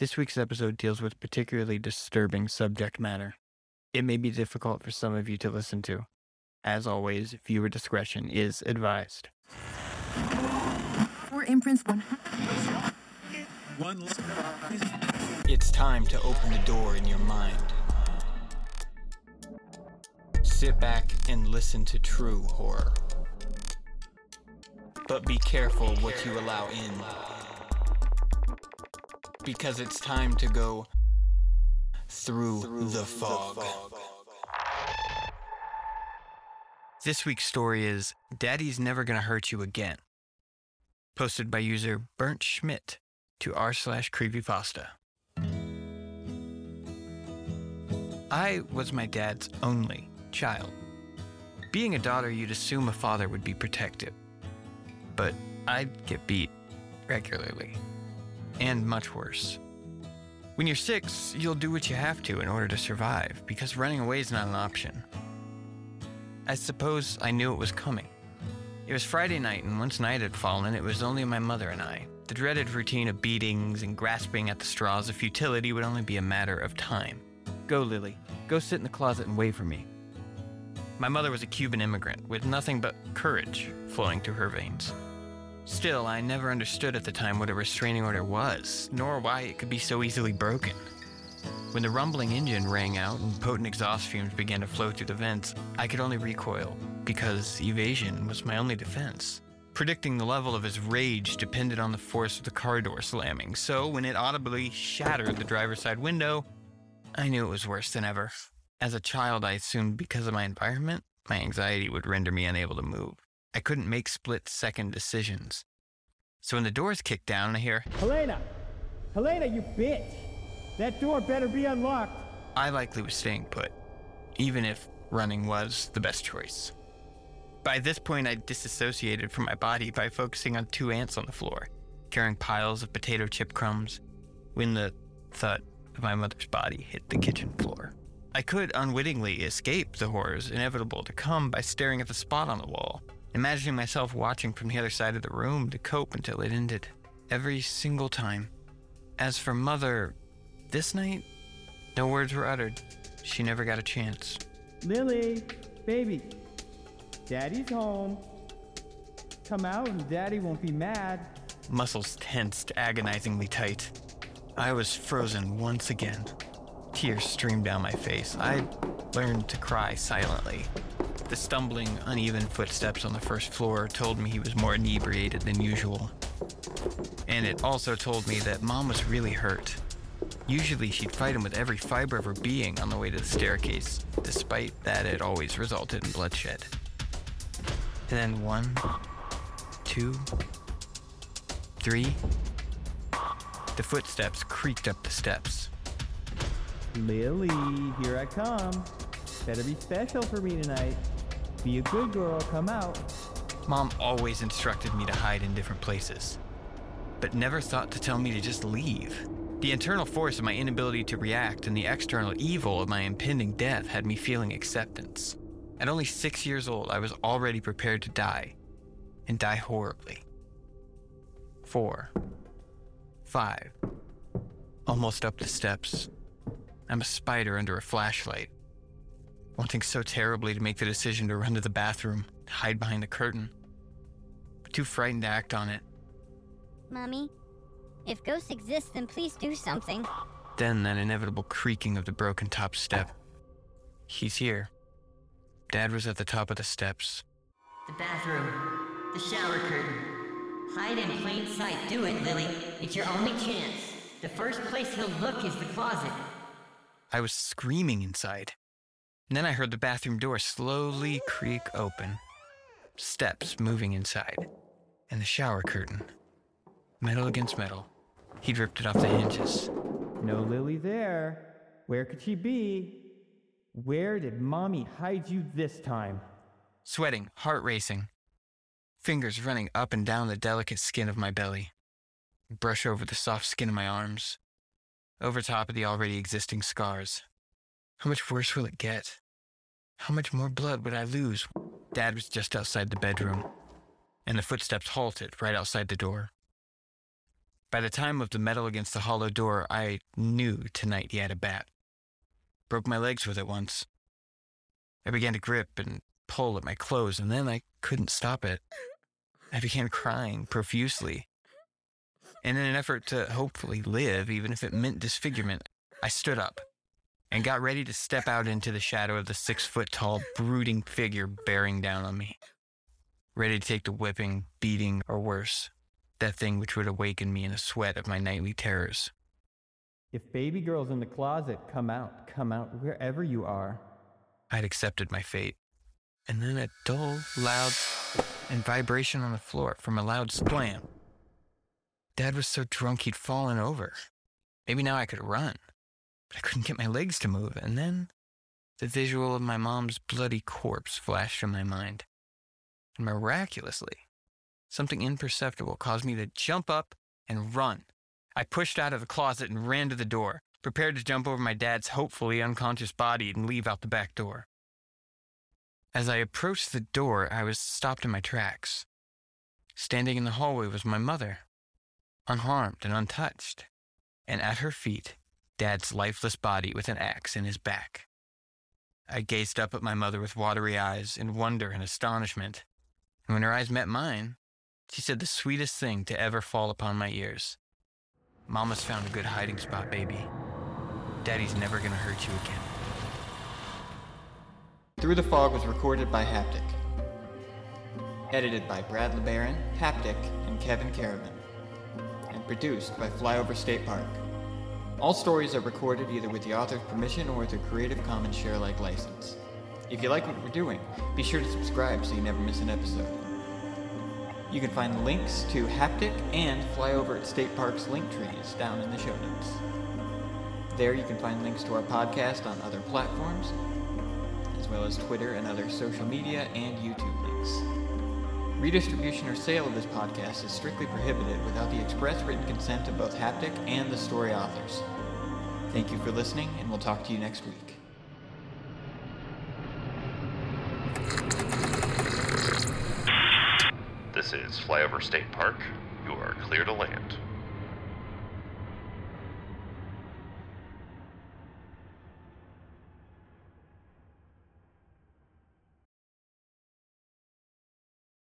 This week's episode deals with particularly disturbing subject matter. It may be difficult for some of you to listen to. As always, viewer discretion is advised. Four imprints, one. One. It's time to open the door in your mind. Sit back and listen to true horror. But be careful what you allow in. Because it's time to go through, the, fog. This week's story is Daddy's Never Gonna Hurt You Again. Posted by user Burnt Schmidt to r slash creepypasta. I was my dad's only child. Being a daughter, you'd assume a father would be protective. But I'd get beat regularly. And much worse. When you're six, you'll do what you have to in order to survive, because running away is not an option. I suppose I knew it was coming. It was Friday night, and once night had fallen, it was only my mother and I. The dreaded routine of beatings and grasping at the straws of futility would only be a matter of time. Go, Lily. Go sit in the closet and wait for me. My mother was a Cuban immigrant with nothing but courage flowing through her veins. Still, I never understood at the time what a restraining order was, nor why it could be so easily broken. When the rumbling engine rang out and potent exhaust fumes began to flow through the vents, I could only recoil, because evasion was my only defense. Predicting the level of his rage depended on the force of the car door slamming, so when it audibly shattered the driver's side window, I knew it was worse than ever. As a child, I assumed because of my environment, my anxiety would render me unable to move. I couldn't make split second decisions. So when the doors kicked down, I hear, Helena! Helena, you bitch! That door better be unlocked! I likely was staying put, even if running was the best choice. By this point, I disassociated from my body by focusing on two ants on the floor, carrying piles of potato chip crumbs, when the thud of my mother's body hit the kitchen floor. I could unwittingly escape the horrors inevitable to come by staring at the spot on the wall, imagining myself watching from the other side of the room to cope until it ended. Every single time. As for Mother, this night, no words were uttered. She never got a chance. Lily, baby, Daddy's home. Come out and Daddy won't be mad. Muscles tensed agonizingly tight. I was frozen once again. Tears streamed down my face. I learned to cry silently. The stumbling, uneven footsteps on the first floor told me he was more inebriated than usual. And it also told me that Mom was really hurt. Usually she'd fight him with every fiber of her being on the way to the staircase. Despite that, it always resulted in bloodshed. And then one, two, three. The footsteps creaked up the steps. Lily, here I come. Better be special for me tonight. Be a good girl, come out. Mom always instructed me to hide in different places, but never thought to tell me to just leave. The internal force of my inability to react and the external evil of my impending death had me feeling acceptance. At only six years old, I was already prepared to die, and die horribly. Four. Five. Almost up the steps. I'm a spider under a flashlight, wanting so terribly to make the decision to run to the bathroom, hide behind the curtain, but too frightened to act on it. Mommy, if ghosts exist, then please do something. Then that inevitable creaking of the broken top step. He's here. Dad was at the top of the steps. The bathroom. The shower curtain. Hide in plain sight. Do it, Lily. It's your only chance. The first place he'll look is the closet. I was screaming inside. And then I heard the bathroom door slowly creak open, steps moving inside, and the shower curtain. Metal against metal. He'd ripped it off the hinges. No Lily there. Where could she be? Where did Mommy hide you this time? Sweating, heart racing, fingers running up and down the delicate skin of my belly. Brush over the soft skin of my arms, over top of the already existing scars. How much worse will it get? How much more blood would I lose? Dad was just outside the bedroom, and the footsteps halted right outside the door. By the time of the metal against the hollow door, I knew tonight he had a bat. Broke my legs with it once. I began to grip and pull at my clothes, and then I couldn't stop it. I began crying profusely. And in an effort to hopefully live, even if it meant disfigurement, I stood up and got ready to step out into the shadow of the six foot tall, brooding figure bearing down on me. Ready to take the whipping, beating, or worse, that thing which would awaken me in a sweat of my nightly terrors. If baby girl's in the closet, come out, come out wherever you are. I'd accepted my fate. And then a dull, loud, and vibration on the floor from a loud slam. Dad was so drunk he'd fallen over. Maybe now I could run, but I couldn't get my legs to move. And then the visual of my mom's bloody corpse flashed in my mind. And miraculously, something imperceptible caused me to jump up and run. I pushed out of the closet and ran to the door, prepared to jump over my dad's hopefully unconscious body and leave out the back door. As I approached the door, I was stopped in my tracks. Standing in the hallway was my mother, unharmed and untouched, and at her feet, Dad's lifeless body with an axe in his back. I gazed up at my mother with watery eyes in wonder and astonishment, and when her eyes met mine, she said the sweetest thing to ever fall upon my ears. Mama's found a good hiding spot, baby. Daddy's never gonna hurt you again. Through the Fog was recorded by Haptic. Edited by Brad LeBaron, Haptic, and Kevyn Kerrivan. And produced by Flyover State Park. All stories are recorded either with the author's permission or with a Creative Commons share-alike license. If you like what we're doing, be sure to subscribe so you never miss an episode. You can find links to Haptic and Flyover at State Park's link trees down in the show notes. There you can find links to our podcast on other platforms, as well as Twitter and other social media and YouTube links. Redistribution or sale of this podcast is strictly prohibited without the express written consent of both Haptic and the story authors. Thank you for listening, and we'll talk to you next week. This is Flyover State Park. You are clear to land.